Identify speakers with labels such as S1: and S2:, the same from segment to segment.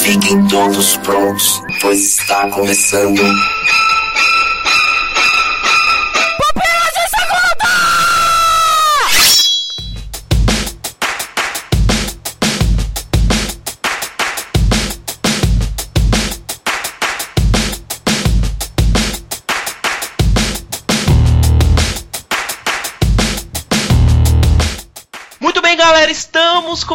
S1: Fiquem todos prontos, pois está começando.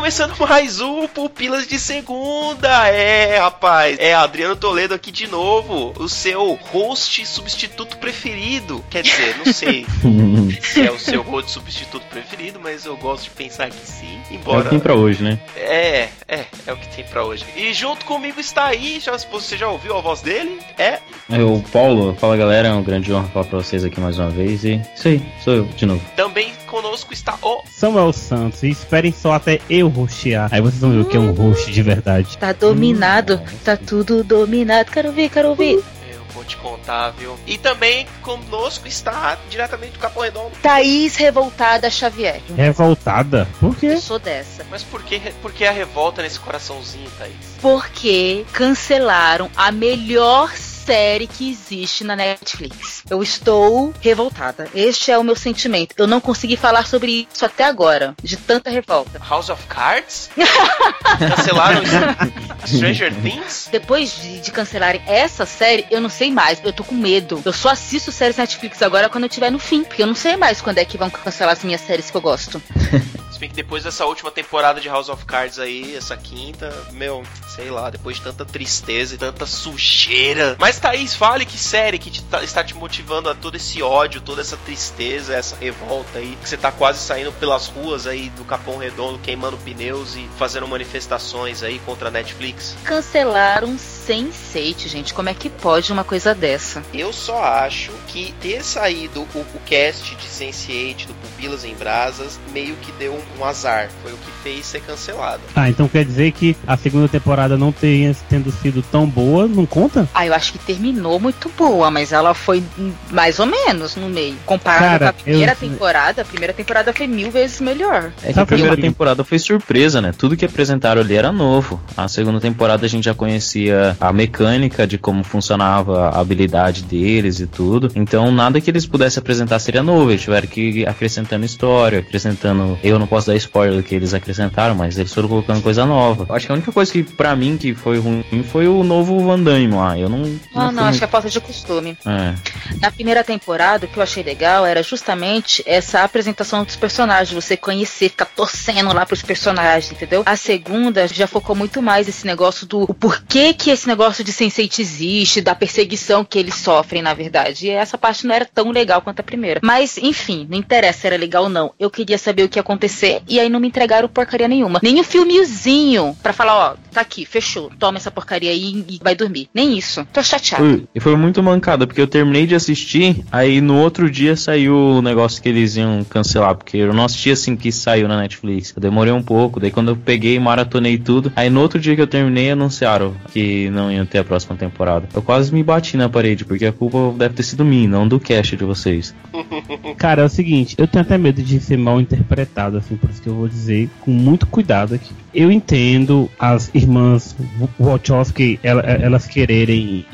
S2: Começando mais um Pupilas de Segunda. É, rapaz, é Adriano Toledo aqui de novo, o seu host substituto preferido. Quer dizer, não sei se é o seu host substituto preferido, mas eu gosto de pensar que sim,
S3: É o
S2: embora
S3: que tem pra hoje, né?
S2: é, é, é o que tem pra hoje. E junto comigo está aí, já, você já ouviu a voz dele? É
S3: É o Paulo, fala galera, é um grande honra falar pra vocês aqui mais uma vez e isso aí, sou eu de novo.
S2: também conosco está o
S4: Samuel Santos, e esperem só até eu rostear. Aí vocês vão ver o que é um host de verdade.
S5: Tá dominado, tá tudo dominado. Quero ver, quero ver.
S2: Eu vou te contar, viu? E também conosco está diretamente do Capão Redondo.
S5: Thaís revoltada Xavier.
S4: Revoltada? Por quê?
S5: Eu sou dessa.
S2: Mas por que, por que a revolta nesse coraçãozinho, Thaís?
S5: Porque cancelaram a melhor série que existe na Netflix. Eu estou revoltada. Este é o meu sentimento. Eu não consegui falar sobre isso até agora, de tanta revolta.
S2: House of Cards? Cancelaram Stranger Things?
S5: Depois de, de cancelarem essa série, eu não sei mais. Eu tô com medo. Eu só assisto séries Netflix agora quando eu estiver no fim. Porque eu não sei mais quando é que vão cancelar as minhas séries que eu gosto.
S2: Se bem que depois dessa última temporada de House of Cards aí, essa quinta, meu, sei lá, depois de tanta tristeza e tanta sujeira. Mas Thaís, fale que série que te tá- está te motivando a todo esse ódio, toda essa tristeza, essa revolta aí, que você tá quase saindo pelas ruas aí do Capão Redondo, queimando pneus e fazendo manifestações aí contra a Netflix.
S5: Cancelaram Sense8, gente. Como é que pode uma coisa dessa?
S2: Eu só acho que ter saído o, o cast de Sense8 do Pupilas em Brasas meio que deu um, um azar. Foi o que fez ser cancelado.
S4: Ah, então quer dizer que a segunda temporada não tenha tendo sido tão boa, não conta?
S5: Ah, eu acho que terminou muito boa, mas ela foi mais ou menos no meio. Comparado
S4: Cara,
S5: com a primeira
S4: eu-
S5: temporada, a primeira temporada foi mil vezes melhor.
S3: É que a primeira temporada foi surpresa, né? Tudo que apresentaram ali era novo. A segunda temporada a gente já conhecia a mecânica de como funcionava a habilidade deles e tudo. Então nada que eles pudessem apresentar seria novo. Eles tiveram que ir acrescentando história, acrescentando. Eu não posso dar spoiler do que eles acrescentaram, mas eles foram colocando coisa nova. Acho que a única coisa que pra mim que foi ruim foi o novo Van Damme lá. Eu não.
S5: Ah,
S3: fui
S5: não, acho que é
S3: muito-
S5: falta de costume.
S3: É.
S5: Na primeira temporada, o que eu achei legal era justamente essa apresentação dos personagens, você conhecer, ficar torcendo lá pros personagens, entendeu? A segunda já focou muito mais esse negócio do o porquê que esse negócio de Sense8 existe, da perseguição que eles sofrem, na verdade. E essa parte não era tão legal quanto a primeira. Mas, enfim, não interessa se era legal ou não. Eu queria saber o que ia e aí não me entregaram porcaria nenhuma. Nem um filmezinho pra falar, ó, tá aqui, fechou, toma essa porcaria aí e vai dormir. Nem isso. Tô chateada.
S3: Foi- E foi muito mancada, porque eu terminei de assistir, aí no outro dia saiu o negócio que eles iam cancelar, porque eu não assisti assim que saiu na Netflix. Eu demorei um pouco, daí quando eu peguei, maratonei tudo, aí no outro dia que eu terminei, anunciaram que não iam ter a próxima temporada. Eu quase me bati na parede, porque a culpa deve ter sido minha, não do cast de vocês.
S4: Cara, é o seguinte, eu tenho até medo de ser mal interpretado, assim, por isso que eu vou dizer com muito cuidado aqui. Eu entendo as irmãs Wachowski, ela- elas quererem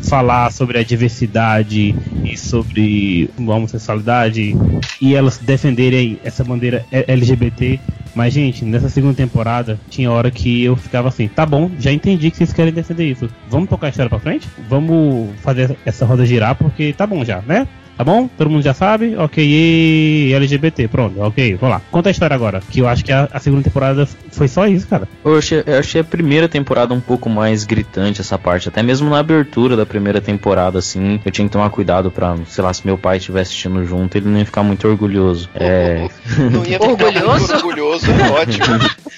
S4: falar sobre a diversidade e sobre a homossexualidade e elas defenderem essa bandeira LGBT. Mas, gente, nessa segunda temporada, tinha hora que eu ficava assim, tá bom, já entendi que vocês querem defender isso. Vamos tocar a história pra frente? Vamos fazer essa roda girar, porque tá bom já, né? Tá bom? Todo mundo já sabe? Ok, e LGBT, pronto, ok, vamos lá. Conta a história agora, que eu acho que a, a segunda temporada foi só isso, cara.
S3: Eu achei, eu achei a primeira temporada um pouco mais gritante essa parte, até mesmo na abertura da primeira temporada, assim, eu tinha que tomar cuidado pra, sei lá, se meu pai estiver assistindo junto, ele não ia ficar muito orgulhoso. É,
S2: Não ia ficar
S5: Orgulhoso?
S2: muito orgulhoso, é ótimo.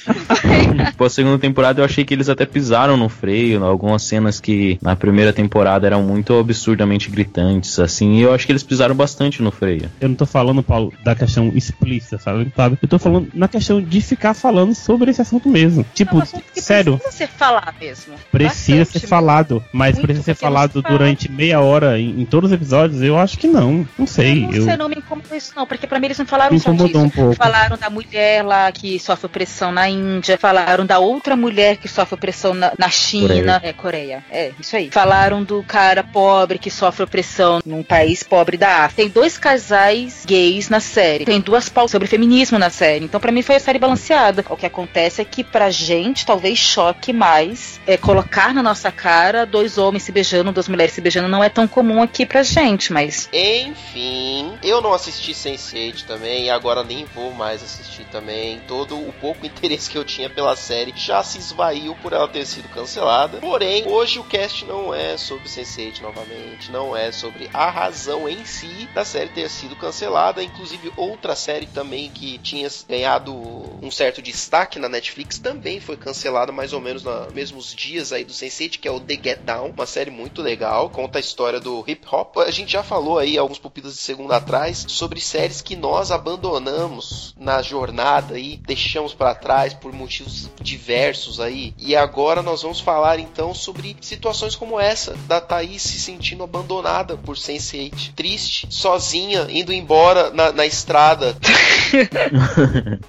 S3: Pô, a segunda temporada eu achei que eles até pisaram no freio, algumas cenas que na primeira temporada eram muito absurdamente gritantes, assim, e eu acho que eles pisaram bastante no freio.
S4: Eu não tô falando, Paulo, da questão explícita, sabe? sabe? Eu tô falando na questão de ficar falando sobre esse assunto mesmo. Tipo,
S5: Não, assunto que
S4: sério,
S5: Precisa ser falar mesmo.
S4: precisa
S5: Bastante
S4: ser falado, mas precisa ser falado
S5: se fala.
S4: durante meia hora em, em todos os episódios? Eu acho que não. Não sei.
S5: Eu não
S4: eu...
S5: não me incomodou isso não, porque pra mim eles não falaram
S4: Me
S5: só disso.
S4: um pouco.
S5: Falaram da mulher lá que sofre opressão na Índia, falaram da outra mulher que sofre opressão na, na China,
S3: Coreia.
S5: é Coreia, é isso aí. Falaram do cara pobre que sofre opressão num país pobre da África. Tem dois casais gays na série, tem duas pautas sobre feminismo na série. Então pra mim foi a série balanceada. O que acontece é que pra gente talvez choque mais é colocar na nossa cara dois homens se beijando, duas mulheres se beijando não é tão comum aqui pra gente, mas
S2: Enfim, eu não assisti Sense8 também agora nem vou mais assistir também. Todo o pouco interesse que eu tinha pela série já se esvaiu por ela ter sido cancelada. Porém, hoje o cast não é sobre Sense8 novamente, não é sobre a razão em si da série ter sido cancelada. Inclusive, outra série também que tinha ganhado um certo destaque na Netflix também foi cancelada mais ou menos nos mesmos dias aí do Sense8, que é o The Get Down, uma série muito legal, conta a história do hip hop. A gente já falou aí alguns pupilas de segunda atrás sobre séries que nós abandonamos na jornada e deixamos para trás por motivos diversos aí. E agora nós vamos falar então sobre situações como essa da Thaís se sentindo abandonada por Sense8, triste, sozinha, indo embora na, na estrada.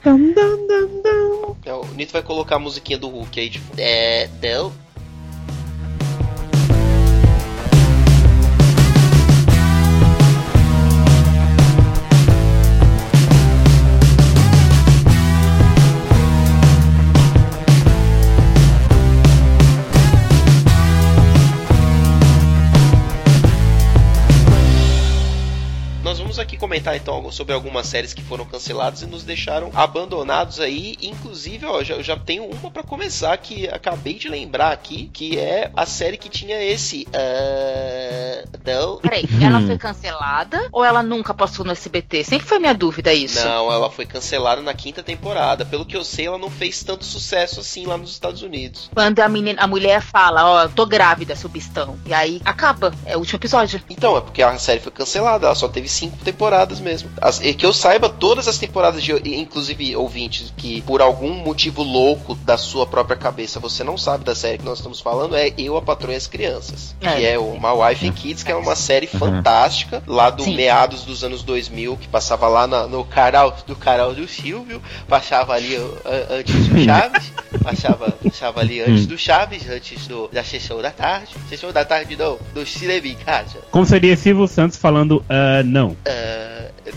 S4: Dum, dum, dum, dum.
S2: É, O Nito vai colocar a musiquinha do Hulk aí, tipo, é, Del. Comentar então sobre algumas séries que foram canceladas e nos deixaram abandonados aí. Inclusive, ó, já, eu já tenho uma pra começar que acabei de lembrar aqui, que é a série que tinha esse. Uh, não,
S5: Peraí, ela foi cancelada ou ela nunca passou no SBT? Sempre foi minha dúvida isso.
S2: não, ela foi cancelada na quinta temporada. Pelo que eu sei, ela não fez tanto sucesso assim lá nos Estados Unidos.
S5: Quando a, menina, a mulher fala, ó, tô grávida, seu bistão. E aí acaba, é o último episódio.
S2: Então, é porque a série foi cancelada, ela só teve cinco temporadas mesmo. As, e que eu saiba, todas as temporadas de. Inclusive, ouvintes, que por algum motivo louco da sua própria cabeça você não sabe da série que nós estamos falando, é Eu, a Patroa e as Crianças.
S5: É.
S2: Que é o My Wife and Kids, que é uma série fantástica, lá do
S5: Sim.
S2: meados dos anos 2000, que passava lá na- no canal do canal do Silvio, passava ali uh, antes do Chaves, passava, passava ali antes do Chaves, antes do, da sessão da tarde. Sessão da tarde não, do cinema em casa.
S4: Como seria Silvio Santos falando ah, não?
S2: Ah,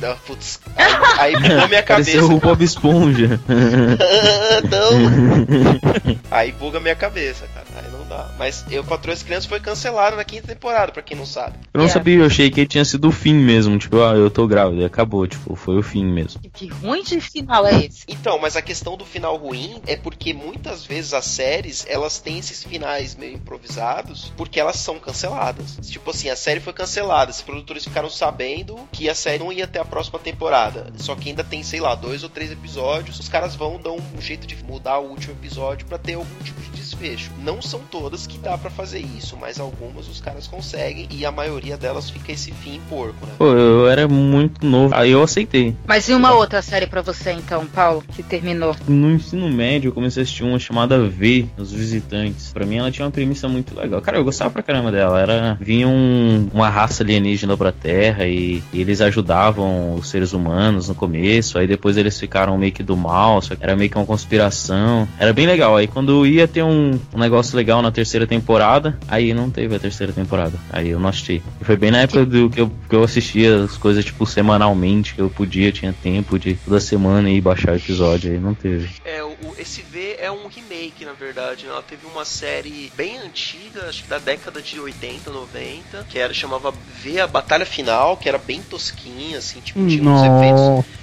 S2: não, putz, aí, aí bugou minha cabeça.
S3: O Bob Esponja.
S2: Não. Aí buga minha cabeça, cara. Aí não dá. Mas eu, Patroa as Crianças foi cancelado na quinta temporada, pra quem não sabe.
S3: Eu não
S5: É.
S3: sabia, eu achei que tinha sido o fim mesmo. Tipo, ah, eu tô grávida, acabou, tipo, foi o fim mesmo.
S5: Que ruim de final é esse?
S2: Então, mas a questão do final ruim é porque muitas vezes as séries, elas têm esses finais meio improvisados, porque elas são canceladas. Tipo assim, a série foi cancelada, os produtores ficaram sabendo que a série não ia ter a próxima temporada. Só que ainda tem, sei lá, dois ou três episódios, os caras vão dar um jeito de mudar o último episódio pra ter algum tipo de desfecho. Não são todas que dá pra fazer isso, mas algumas os caras conseguem e a maioria delas fica esse fim porco, né?
S3: Pô, eu era muito novo, aí eu aceitei.
S5: Mas e uma outra série pra você então, Paulo, que terminou?
S3: No ensino médio, eu comecei a assistir uma chamada V, Os Visitantes. Pra mim, ela tinha uma premissa muito legal. Cara, eu gostava pra caramba dela. Era vinha um- uma raça alienígena pra Terra e, e eles ajudavam os seres humanos no começo. Aí depois eles ficaram meio que do mal, só que era meio que uma conspiração. Era bem legal. Aí quando ia ter um, um negócio legal na terceira temporada, aí não teve a terceira temporada. Aí eu não assisti. E foi bem na época do que eu, que eu assistia as coisas tipo semanalmente, que eu podia, tinha tempo de toda semana ir baixar o episódio. Aí não teve.
S2: É, o, esse V é um remake, na verdade. né? Ela teve uma série bem antiga, acho que da década de 80, 90, que era chamava V a Batalha Final, que era bem tosquinha, assim, tipo, tinha uns efeitos,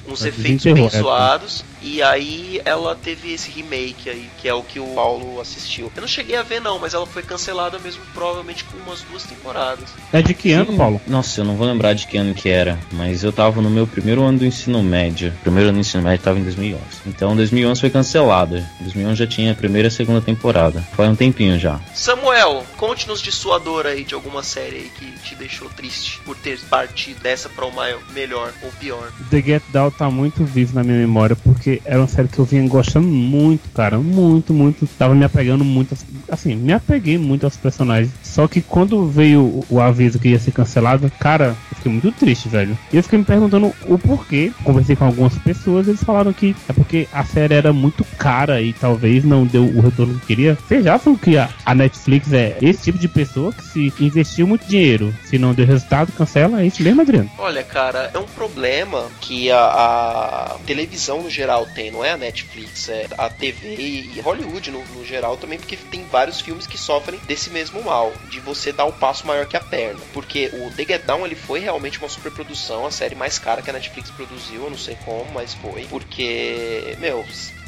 S2: uns
S4: Mas
S2: efeitos bem
S4: é.
S2: zoados. E aí ela teve esse remake aí, que é o que o Paulo assistiu. Eu não cheguei a ver não, mas ela foi cancelada mesmo provavelmente com umas duas temporadas.
S4: É de que ano, Paulo?
S3: Nossa, eu não vou lembrar de que ano que era, mas eu tava no meu primeiro ano do ensino médio. Primeiro ano do ensino médio tava em 2011. Então 2011 foi cancelada. 2011 já tinha a primeira e a segunda temporada. Foi um tempinho já.
S2: Samuel, conte-nos de sua dor aí, de alguma série aí que te deixou triste por ter partido dessa pra uma melhor ou pior.
S4: The Get Down tá muito vivo na minha memória, porque era uma série que eu vinha gostando muito, cara. Muito, muito. Tava me apegando muito. Assim, me apeguei muito aos personagens. Só que quando veio o, o aviso que ia ser cancelado, cara, eu fiquei muito triste, velho. E eu fiquei me perguntando o porquê. Conversei com algumas pessoas, eles falaram que é porque a série era muito cara e talvez não deu o retorno que queria. Vocês acham que a, a Netflix é esse tipo de pessoa que se investiu muito dinheiro, se não deu resultado, cancela? É isso mesmo, Adriano?
S2: Olha, cara, é um problema que a, a televisão no geral tem, não é a Netflix, é a TV e Hollywood no, no geral também, porque tem vários filmes que sofrem desse mesmo mal, de você dar um passo maior que a perna. Porque o The Get Down ele foi realmente uma superprodução, a série mais cara que a Netflix produziu, eu não sei como, mas foi. Porque, meu,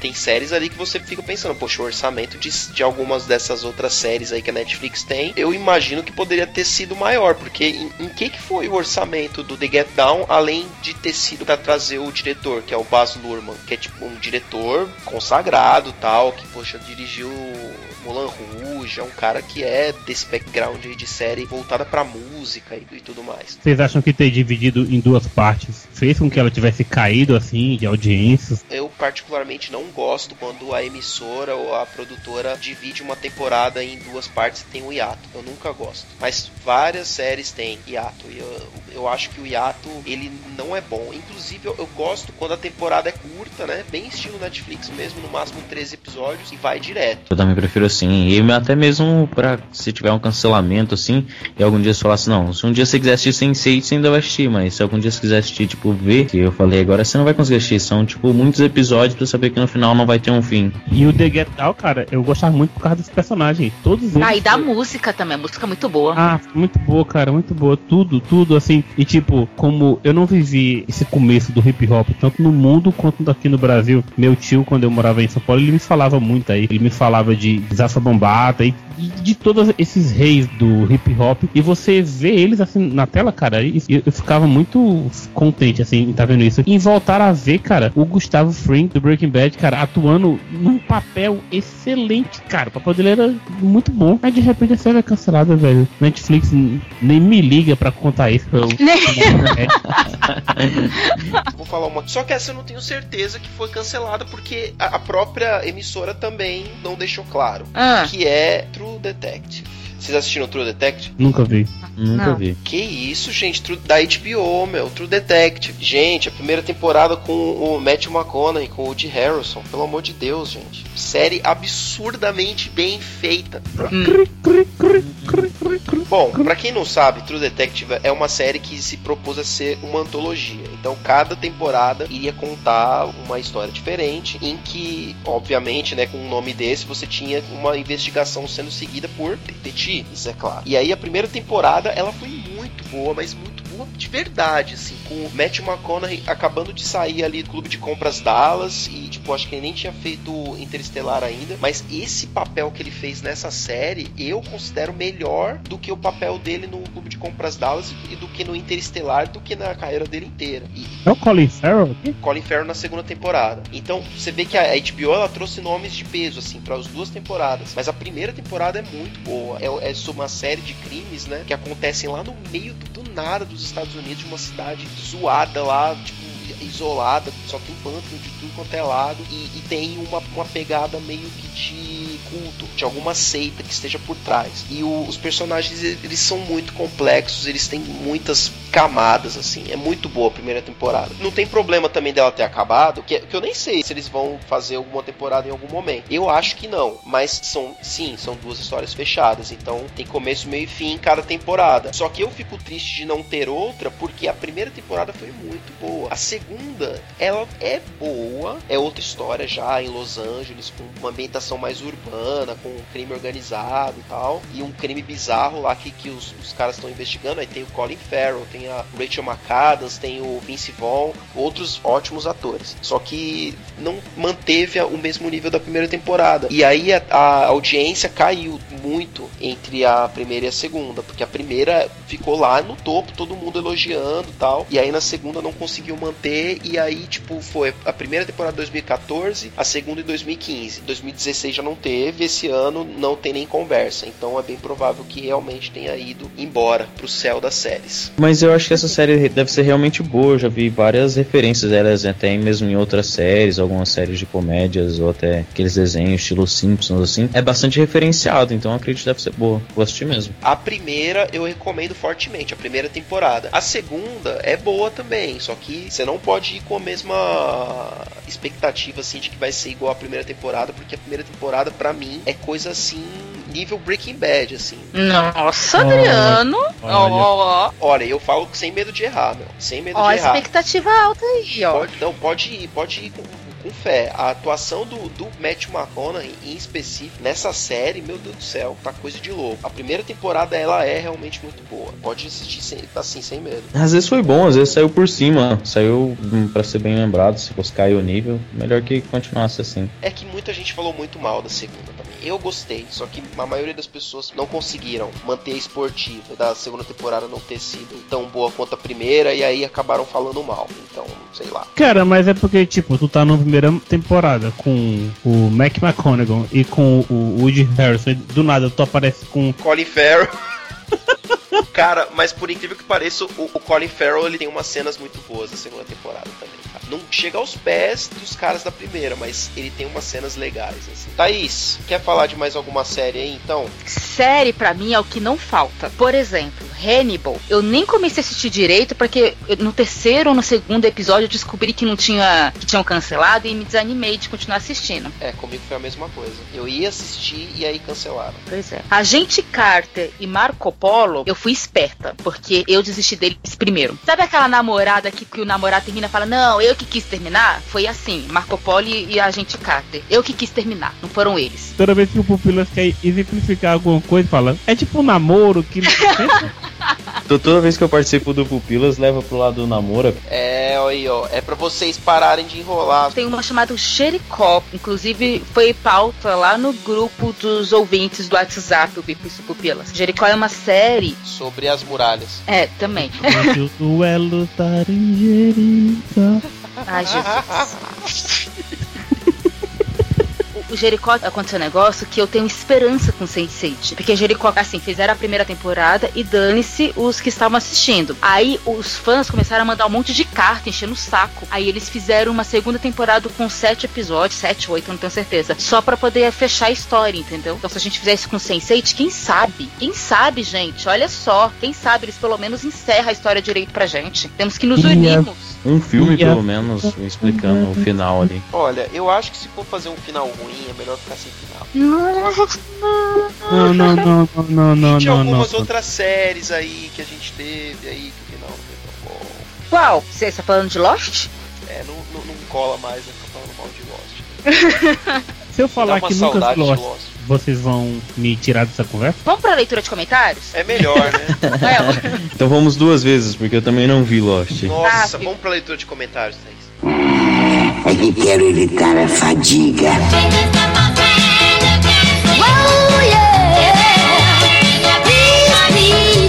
S2: tem séries ali que você fica pensando, poxa, o orçamento de, de algumas dessas outras séries aí que a Netflix tem, eu imagino que poderia ter sido maior, porque em, em que que foi o orçamento do The Get Down, além de ter sido para trazer o diretor, que é o Baz Luhrmann, que é tipo um diretor consagrado tal, que, poxa, dirigiu Mulan Rouge, é um cara que é desse background aí de série voltada pra música e, e tudo mais.
S4: Vocês acham que ter dividido em duas partes fez com que ela tivesse caído assim de audiências?
S2: Eu particularmente não gosto quando a emissora ou a produtora divide uma temporada em duas partes e tem um hiato. Eu nunca gosto. Mas várias séries têm hiato. E eu, eu acho que o hiato ele não é bom. Inclusive eu, eu gosto quando a temporada é curta, né? Bem estilo Netflix mesmo, no máximo 13 episódios e vai direto.
S3: Eu também prefiro assim. E até mesmo pra se tiver um cancelamento assim, e algum dia você falar assim, não, se um dia você quiser assistir Sense8, você ainda vai assistir, mas se algum dia você quiser assistir, tipo, ver, que eu falei agora, você não vai conseguir assistir. São, tipo, muitos episódios pra saber que no final não vai ter um fim.
S4: E o The Get Down, cara, eu gostava muito por causa dos personagens. Todos eles.
S5: Ah, e da música também, a música é muito boa.
S4: Ah, muito boa, cara, muito boa. Tudo, tudo assim. E tipo, como eu não vivi esse começo do hip hop, tanto no mundo quanto aqui no Brasil, meu tio, quando eu morava em São Paulo, ele me falava muito aí. Ele me falava de Zafa Bombata e de, de todos esses reis do hip hop. E você vê eles assim na tela, cara, e eu, eu ficava muito contente, assim, em tá vendo isso. E em voltar a ver, cara, o Gustavo Fring do Breaking Bad, cara, atuando num papel excelente, cara. O papel dele era muito bom. Mas de repente a série é cancelada, velho. Netflix nem me liga pra contar isso. eu-
S2: Vou falar uma. Só que essa eu não tenho certeza que foi cancelada porque a, a própria emissora também não deixou claro.
S5: Ah,
S2: Que é True Detective. Vocês assistiram True Detective?
S4: Nunca vi.
S3: Nunca
S5: Não.
S3: vi.
S2: Que isso, gente, True, da HBO, meu, True Detective. Gente, a primeira temporada com o Matthew McConaughey, com o Woody Harrelson, pelo amor de Deus, gente. Série absurdamente bem feita. Bom, pra quem não sabe, True Detective é uma série que se propôs a ser uma antologia. Então, cada temporada iria contar uma história diferente, em que, obviamente, né, com um nome desse, você tinha uma investigação sendo seguida por detetives, é claro. E aí, a primeira temporada, ela foi muito boa, mas muito de verdade, assim, com o Matt McConaughey acabando de sair ali do clube de compras Dallas e, tipo, acho que ele nem tinha feito Interestelar ainda, mas esse papel que ele fez nessa série, eu considero melhor do que o papel dele no clube de compras Dallas e do que no Interestelar, do que na carreira dele inteira. E
S4: É o Colin Farrell?
S2: Colin Farrell na segunda temporada. Então, você vê que a HBO ela trouxe nomes de peso assim para as duas temporadas, mas a primeira temporada é muito boa. É, é sobre uma série de crimes, né, que acontecem lá no meio do, do nada dos Estados Unidos, uma cidade zoada lá, tipo isolada, só tem pântano de tudo quanto é lado e, e tem uma, uma pegada meio que de culto, de alguma seita que esteja por trás. E o- os personagens eles são muito complexos, eles têm muitas camadas assim. É muito boa a primeira temporada. Não tem problema também dela ter acabado, que, que eu nem sei se eles vão fazer alguma temporada em algum momento. Eu acho que não, mas são sim, são duas histórias fechadas, então tem começo, meio e fim em cada temporada. Só que eu fico triste de não ter outra porque a primeira temporada foi muito boa. A segunda, ela é boa, é outra história já em Los Angeles com uma ambientação mais urbana, com um crime organizado e tal, e um crime bizarro lá que, que os, os caras estão investigando. Aí tem o Colin Farrell, tem a Rachel McAdams, tem o Vince Vaughn, outros ótimos atores. Só que não manteve o mesmo nível da primeira temporada. E aí a, a audiência caiu muito entre a primeira e a segunda, porque a primeira ficou lá no topo, todo mundo elogiando tal. E aí na segunda não conseguiu manter. E aí, tipo, foi a primeira temporada 2014, a segunda em 2015. 2016 já não teve, esse ano não tem nem conversa. Então é bem provável que realmente tenha ido embora pro céu das séries.
S3: Mas eu acho que essa série deve ser realmente boa. Eu já vi várias referências delas, até mesmo em outras séries, algumas séries de comédias, ou até aqueles desenhos estilo Simpsons, assim. É bastante referenciado, então eu acredito que deve ser boa. Vou assistir mesmo.
S2: A primeira eu recomendo fortemente, a primeira temporada. A segunda é boa também, só que você não pode ir com a mesma expectativa assim de que vai ser igual a primeira temporada, porque a primeira temporada para mim é coisa assim nível Breaking Bad, assim.
S5: Nossa, Adriano! Ó, ó.
S2: Olha, eu falo sem medo de errar, meu. Sem medo
S5: Ó,
S2: de errar.
S5: expectativa alta aí, ó.
S2: Pode, não, pode ir, pode ir com, com fé. A atuação do, do Matt McConaughey, em específico, nessa série, meu Deus do céu, tá coisa de louco. A primeira temporada, ela é realmente muito boa. Pode assistir sem, assim, sem medo.
S3: Às vezes foi bom, às vezes saiu por cima. Saiu hum, pra ser bem lembrado, se fosse cair o nível. Melhor que continuasse assim.
S2: É que muita gente falou muito mal da segunda. Eu gostei, só que a maioria das pessoas não conseguiram manter a esportiva da segunda temporada não ter sido tão boa quanto a primeira e aí acabaram falando mal. Então, sei lá.
S4: Cara, mas é porque, tipo, tu tá na primeira temporada com o Mac McConaughey e com o Woody Harrison, e do nada tu aparece com.
S2: Colin Farrell. Cara, mas por incrível que pareça, o, o Colin Farrell ele tem umas cenas muito boas na segunda temporada também. Não chega aos pés dos caras da primeira, mas ele tem umas cenas legais. Assim. Thaís, quer falar de mais alguma série aí então?
S5: Série, pra mim, é o que não falta. Por exemplo, Hannibal. Eu nem comecei a assistir direito, porque no terceiro ou no segundo episódio eu descobri que não tinha. que tinham cancelado e me desanimei de continuar assistindo.
S2: É, comigo foi a mesma coisa. Eu ia assistir e aí cancelaram.
S5: Pois é. Agente Carter e Marco Polo, eu fui esperta, porque eu desisti deles primeiro. Sabe aquela namorada que, que o namorado termina e fala, não, eu que quis terminar? Foi assim, Marco Polo e, e Agente Carter. Eu que quis terminar, não foram eles.
S4: Toda vez que o Pupilas quer exemplificar alguma coisa, fala. É tipo um namoro que.
S3: Então, toda vez que eu participo do Pupilas, leva pro lado do namoro.
S2: É, aí, ó. É pra vocês pararem de enrolar.
S5: Tem uma chamada Jericó, inclusive foi pauta lá no grupo dos ouvintes do WhatsApp, o e Pupilas. Jericó é uma série.
S2: Sobre as muralhas.
S5: É, também.
S4: O duelo estar em.
S5: Ai, Jesus. O- Jericó aconteceu um negócio que eu tenho esperança com Sense8. Porque Jericó, assim, fizeram a primeira temporada e dane-se os que estavam assistindo. Aí os fãs começaram a mandar um monte de carta enchendo o saco. Aí eles fizeram uma segunda temporada com sete episódios, sete, oito, não tenho certeza. Só pra poder fechar a história, entendeu? Então se a gente fizesse com Sense8, quem sabe? Quem sabe, gente? Olha só. Quem sabe eles pelo menos encerram a história direito pra gente. Temos que nos unirmos.
S3: Um filme,
S4: E a-
S3: pelo menos, explicando o final ali.
S2: Olha, eu acho que se for fazer um final ruim, é melhor ficar sem final.
S4: Não, não, não, não, não, não,
S2: Tinha
S4: não, não.
S2: algumas outras séries aí que a gente teve aí que o final não foi tão bom.
S5: Qual? Você está falando de Lost?
S2: É, não, não, não cola mais, eu tô falando mal de Lost.
S4: Se eu falar
S2: uma
S4: que nunca
S2: saudade
S4: vi
S2: de
S4: Lost,
S2: Lost.
S4: Vocês vão me tirar dessa conversa?
S5: Vamos pra leitura de comentários?
S2: É melhor, né?
S5: É,
S3: Então vamos duas vezes, porque eu também não vi Lost.
S2: Nossa,
S5: Ah,
S2: vamos pra leitura de comentários, Thaís.
S1: É que quero evitar a fadiga.
S6: Whoa, yeah. Please, please,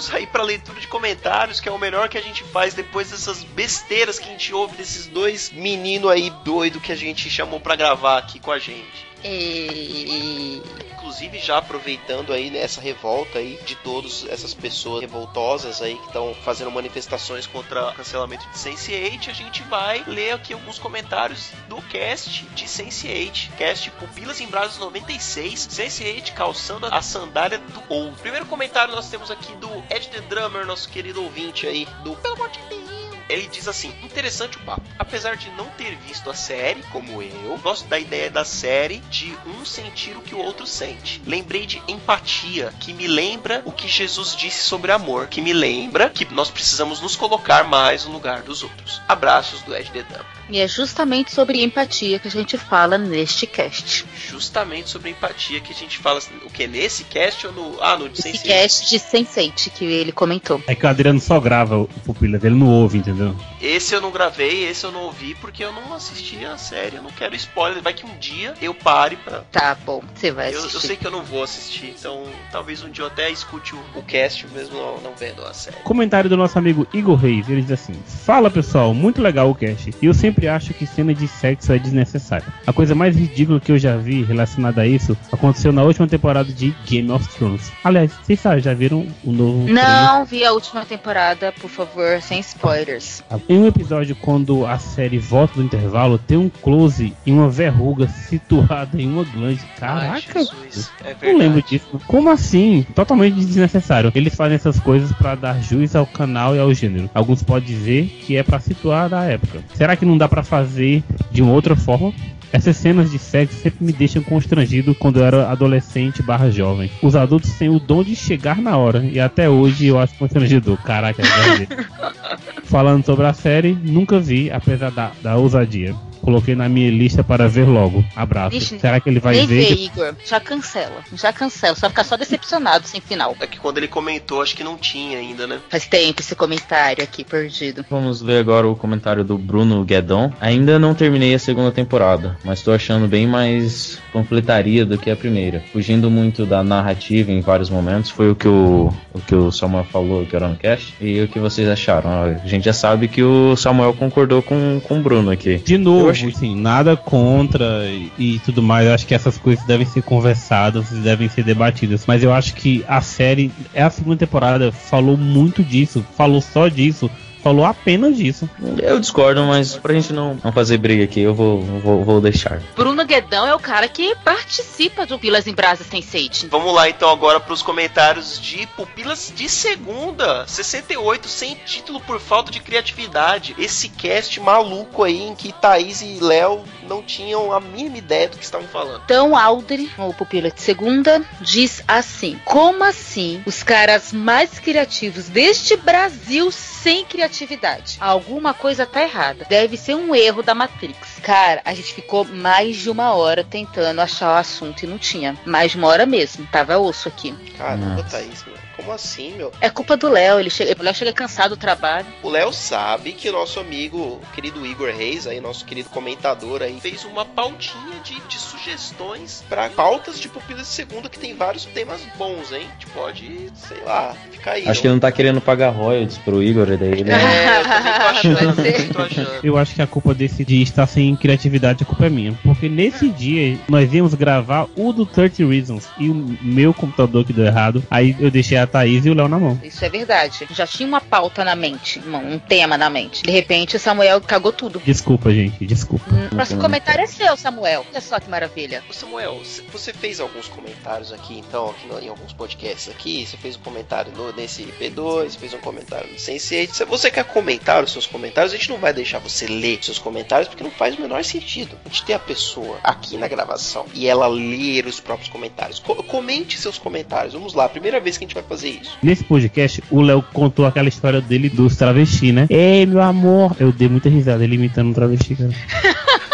S2: Vamos aí pra leitura de comentários, que é o melhor que a gente faz depois dessas besteiras que a gente ouve desses dois meninos aí doido que a gente chamou pra gravar aqui com a gente.
S5: E...
S2: Inclusive já aproveitando aí nessa revolta aí de todas essas pessoas revoltosas aí que estão fazendo manifestações contra o cancelamento de Sense8, a gente vai ler aqui alguns comentários do cast de Sense8, cast Pupilas em Brasas 96, Sense8 calçando a sandália do outro. Primeiro comentário nós temos aqui do Ed The Drummer, nosso querido ouvinte aí, do Pelo amor de Deus. Ele diz assim: interessante o papo. Apesar de não ter visto a série, como eu, gosto da ideia da série de um sentir o que o outro sente. Lembrei de empatia, que me lembra o que Jesus disse sobre amor, que me lembra que nós precisamos nos colocar mais no lugar dos outros. Abraços do Ed The Dump.
S5: E é justamente sobre empatia que a gente fala neste cast.
S2: Justamente sobre empatia que a gente fala o que nesse cast ou no ah no de
S5: Esse
S2: Sense8?
S5: cast de Sense8 que ele comentou.
S4: É que o Adriano só grava o pupila dele, não ouve, entendeu?
S2: Esse eu não gravei, esse eu não ouvi porque eu não assisti a série, eu não quero spoiler, vai que um dia eu pare pra
S5: Tá bom, você vai
S2: eu,
S5: assistir.
S2: eu sei que eu não vou assistir, então talvez um dia eu até escute o, o cast mesmo não, não vendo a série.
S4: Comentário do nosso amigo Igor Reis, ele diz assim: Fala pessoal, muito legal o cast. E eu sempre acho que cena de sexo é desnecessária. A coisa mais ridícula que eu já vi relacionada a isso aconteceu na última temporada de Game of Thrones. Aliás, vocês sabem, já viram o novo.
S5: Não vi a última temporada, por favor, sem spoilers.
S4: Em um episódio, quando a série volta do intervalo, tem um close em uma verruga situada em uma glande.
S2: Ai,
S4: Caraca!
S2: Jesus, é
S4: Não lembro disso. Como assim? Totalmente desnecessário. Eles fazem essas coisas pra dar juiz ao canal e ao gênero. Alguns podem dizer que é pra situar da época. Será que não dá pra fazer de uma outra forma? Essas cenas de sexo sempre me deixam constrangido quando eu era adolescente barra jovem. Os adultos têm o dom de chegar na hora e até hoje eu acho constrangedor. Caraca, é verdade. Falando sobre a série, nunca vi, apesar da, da ousadia. Coloquei na minha lista para ver logo. Abraço.
S5: Vixe,
S4: Será que ele vai
S5: Nem
S4: ver?
S5: vê, Igor. Já cancela. Já cancela. Só ficar só decepcionado sem final.
S2: É que quando ele comentou, acho que não tinha ainda, né?
S5: Faz tempo esse comentário aqui perdido.
S3: Vamos ler agora o comentário do Bruno Guedon. Ainda não terminei a segunda temporada, mas tô achando bem mais panfletaria do que a primeira. Fugindo muito da narrativa em vários momentos, foi o que o, o que o Samuel falou que era no cast. E o que vocês acharam? A gente já sabe que o Samuel concordou com, com o Bruno aqui.
S4: De novo,
S3: Eu achei-
S4: assim, nada contra e, e tudo mais. Eu acho que essas coisas devem ser conversadas devem ser debatidas. Mas eu acho que a série, é a segunda temporada, falou muito disso, falou só disso, falou apenas disso.
S3: Eu discordo, mas pra gente não, não fazer briga aqui, eu vou, vou, vou deixar.
S5: Bruno Guedão é o cara que participa do Pilas em Brasa Sense8.
S2: Vamos lá então agora para os comentários de Pupilas de segunda, 68, sem título por falta de criatividade. Esse cast maluco aí em que Thaís e Léo não tinham a mínima ideia do que estavam falando.
S5: Então Aldri, o pupila de segunda, diz assim: Como assim os caras mais criativos deste Brasil sem criatividade? Alguma coisa tá errada. Deve ser um erro da Matrix. Cara, a gente ficou mais de uma hora tentando achar o assunto e não tinha. Mais de uma hora mesmo. Tava osso aqui.
S2: Caramba. Thaís, meu. Como assim, meu?
S5: É culpa do Léo. Ele chega, o Léo chega cansado do trabalho.
S2: O Léo sabe que o nosso amigo, o querido Igor Reis, aí, nosso querido comentador aí, fez uma pautinha de, de sugestões para pautas de Pupilas de segunda que tem vários temas bons, hein? A gente pode, sei lá, ficar aí.
S3: Acho que ele não tá querendo pagar royalties pro Igor, daí ele.
S2: É, eu também tô achando, também tô achando.
S4: Eu acho que a culpa desse dia estar sem criatividade, a culpa é minha. Porque nesse dia nós íamos gravar o do 30 Reasons e o meu computador que deu errado. Aí eu deixei a Thaís e o Léo na mão.
S5: Isso é verdade. Já tinha uma pauta na mente, um tema na mente. De repente, o Samuel cagou tudo.
S4: Desculpa, gente, desculpa.
S5: Hum, O próximo comentário é seu, Samuel. Olha só que maravilha.
S2: Ô Samuel, você fez alguns comentários aqui, então, aqui no- em alguns podcasts aqui. Você fez um comentário no, nesse P2, fez um comentário no Sense8. Se você quer comentar os seus comentários, a gente não vai deixar você ler seus comentários, porque não faz o menor sentido. A gente tem a pessoa aqui na gravação e ela ler os próprios comentários. Co- comente seus comentários. Vamos lá, primeira vez que a gente vai fazer isso.
S4: Nesse podcast, o Léo contou aquela história dele dos travesti, né? Ei, meu amor! Eu dei muita risada ele imitando um travesti, cara.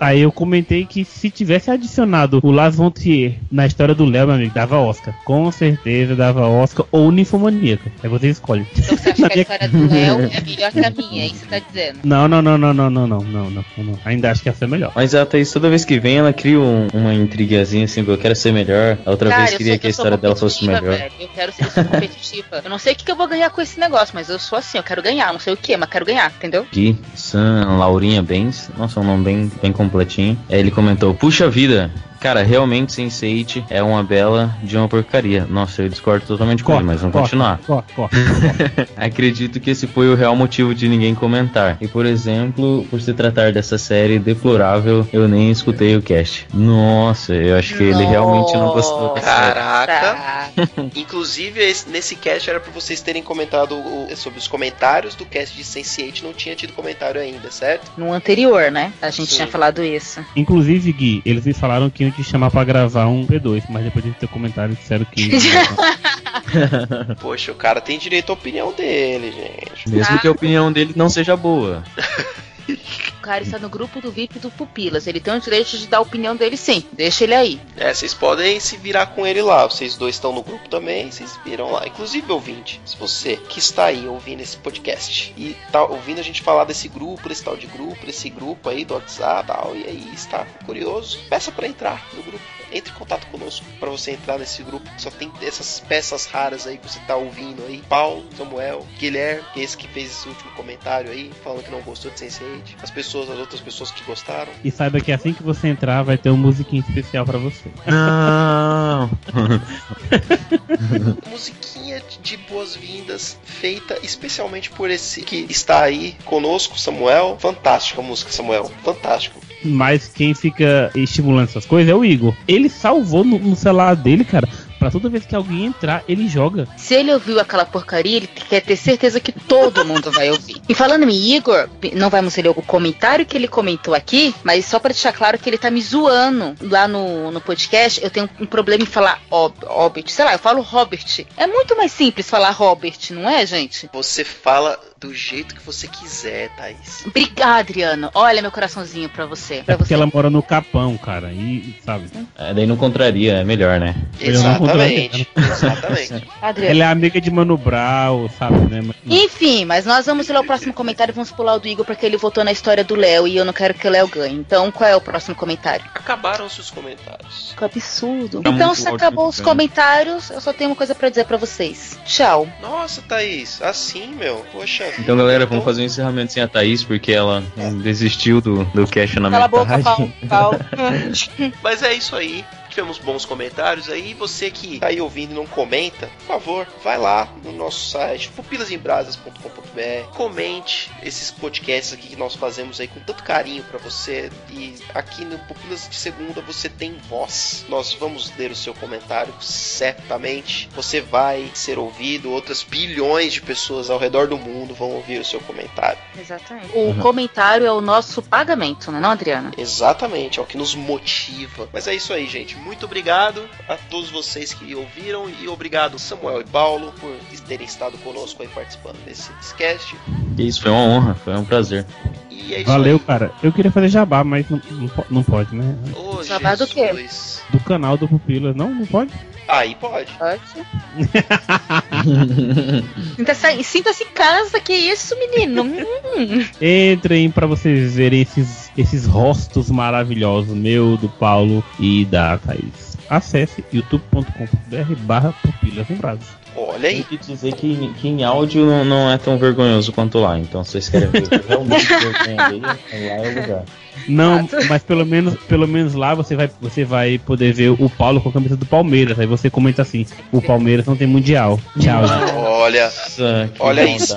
S4: Aí eu comentei que se tivesse adicionado o Las von Trier na história do Léo, meu amigo, dava Oscar. Com certeza dava Oscar ou Ninfomaníaca. Aí você escolhe.
S5: Então você acha que a história do Léo é melhor que a minha, é isso que você tá dizendo?
S4: Não, não, não, não, não, não, não, não, não, não. Ainda acho que essa é melhor.
S3: Mas a Thaís, toda vez que vem, ela cria um- uma intrigazinha assim, eu quero ser melhor. A outra
S5: Cara,
S3: vez
S5: eu
S3: queria
S5: sou-
S3: que a história dela fosse melhor.
S5: velho. Eu quero ser eu competitiva. Eu não sei o que, que eu vou ganhar com esse negócio, mas eu sou assim, eu quero ganhar. Não sei o que, mas quero ganhar, entendeu?
S3: Gui, Sam, Laurinha Bens, nossa, um nome bem, bem completinho. Aí ele comentou: Puxa vida, Cara, realmente Sense8 é uma bela de uma porcaria. Nossa, eu discordo totalmente com ele, mas vamos
S4: corta,
S3: continuar.
S4: corta, corta.
S3: Acredito que esse foi o real motivo de ninguém comentar. E, por exemplo, por se tratar dessa série deplorável, eu nem escutei o cast. Nossa, eu acho que ele realmente não gostou.
S2: Caraca! Inclusive, esse- nesse cast era pra vocês terem comentado sobre os comentários do cast de Sense8, não tinha tido comentário ainda, certo?
S5: No anterior, né? A gente
S2: Sim.
S5: tinha falado isso.
S4: Inclusive, Gui, eles me falaram que iam te chamar pra gravar um P2, mas depois de ter comentário disseram que.
S2: Poxa, o cara tem direito à opinião dele, gente.
S3: Mesmo que a opinião dele não seja boa.
S5: Cara está no grupo do VIP do Pupilas. Ele tem o direito de dar a opinião dele sim. Deixa ele aí.
S2: É, vocês podem se virar com ele lá. Vocês dois estão no grupo também, vocês viram lá. Inclusive, ouvinte, se você que está aí ouvindo esse podcast e tá ouvindo a gente falar desse grupo, desse tal de grupo, desse grupo aí do WhatsApp e tal, e aí está curioso, peça para entrar no grupo. Entre em contato conosco para você entrar nesse grupo que só tem essas peças raras aí que você tá ouvindo aí. Paulo, Samuel, Guilherme, que é esse que fez esse último comentário aí, falando que não gostou de Sense8. As pessoas, as outras pessoas que gostaram.
S4: E saiba que assim que você entrar, vai ter uma musiquinha especial pra você.
S3: Não!
S2: musiquinha de boas-vindas feita especialmente por esse que está aí conosco, Samuel. Fantástica a música, Samuel. Fantástico.
S4: Mas quem fica estimulando essas coisas é o Igor. Ele salvou no, no celular dele, cara. Pra toda vez que alguém entrar, ele joga.
S5: Se ele ouviu aquela porcaria, ele quer ter certeza que todo mundo vai ouvir. E falando em Igor, não vamos ler o comentário que ele comentou aqui, mas só pra deixar claro que ele tá me zoando lá no, no podcast. Eu tenho um problema em falar Ob, Hobbit, sei lá, eu falo Robert. É muito mais simples falar Robert, não é, gente?
S2: Você fala do jeito que você quiser, Thaís.
S5: Obrigada, Adriano. Olha meu coraçãozinho pra você.
S4: É
S5: Pra
S4: porque
S5: você.
S4: ela mora no Capão, cara. E, sabe?
S3: É, daí não contraria, é melhor, né?
S4: Eu não
S2: Exatamente. Exatamente.
S5: Adriano.
S4: Ela é amiga de Mano Brown, sabe, né? Mas-
S5: Enfim, mas nós vamos ler o próximo comentário e vamos pular o do Igor porque ele votou na história do Léo e eu não quero que o Léo ganhe. Então, qual é o próximo comentário?
S2: Acabaram-se os comentários.
S5: Que absurdo.
S3: Tá
S5: então, se acabou os
S3: cara.
S5: comentários, eu só tenho uma coisa pra dizer pra vocês. Tchau.
S2: Nossa, Thaís, assim, meu. Poxa.
S3: Então, galera, vamos fazer um encerramento sem a Thaís, porque ela desistiu do, do cast na
S5: Cala a boca,
S3: metade.
S5: Paulo. Paulo.
S2: Mas é isso aí. Tivemos bons comentários aí. Você que tá aí ouvindo e não comenta, por favor, vai lá no nosso site, pupilasembrasas.com.br. Comente esses podcasts aqui que nós fazemos aí com tanto carinho pra você. E aqui no Pupilas de Segunda você tem voz. Nós vamos ler o seu comentário certamente. Você vai ser ouvido. Outras bilhões de pessoas ao redor do mundo vão ouvir o seu comentário.
S5: Exatamente. O comentário é o nosso pagamento, não é, não, Adriana?
S2: Exatamente, é o que nos motiva. Mas é isso aí, gente. Muito obrigado a todos vocês que ouviram e obrigado Samuel e Paulo por terem estado conosco aí participando desse cast.
S3: Isso foi uma honra, foi um prazer.
S2: E é isso
S4: Valeu,
S2: aí.
S4: cara. Eu queria fazer jabá, mas não, não, po- não pode, né?
S2: Ô,
S5: Jabá do quê?
S2: Jesus.
S4: Do canal do Pupila. Não, não pode?
S2: Aí pode.
S5: Pode. Sinta-se sinta-se em casa, que isso, menino? Hum.
S4: Entrem pra vocês verem esses, esses rostos maravilhosos, meu, do Paulo e da Thaís. Acesse youtube.com.br barra pupilas em brasas.
S2: Olha
S3: Tem
S2: aí.
S3: que dizer que, que em áudio não, não é tão vergonhoso quanto lá. Então, se vocês querem ver realmente vergonha lá é o lugar.
S4: Não, mas pelo menos, pelo menos lá você vai, você vai poder ver o Paulo com a camisa do Palmeiras. Aí você comenta assim: o Palmeiras não tem mundial. Tchau, gente.
S2: Olha,
S3: Nossa,
S2: Olha isso.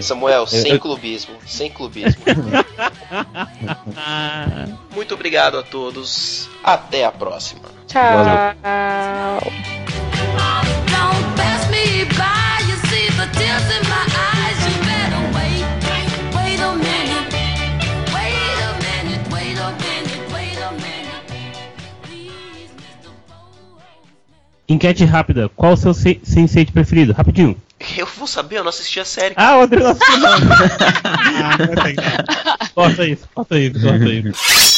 S2: Samuel, sem
S3: eu-
S2: clubismo. Sem clubismo. Muito obrigado a todos. Até a próxima.
S5: Tchau.
S6: Don't
S4: Enquete rápida: qual o seu se- sensei preferido? Rapidinho.
S2: Eu vou saber, eu não assisti a série.
S4: Ah, o Adriano assistiu, não. ah, corta isso, corta isso, corta isso.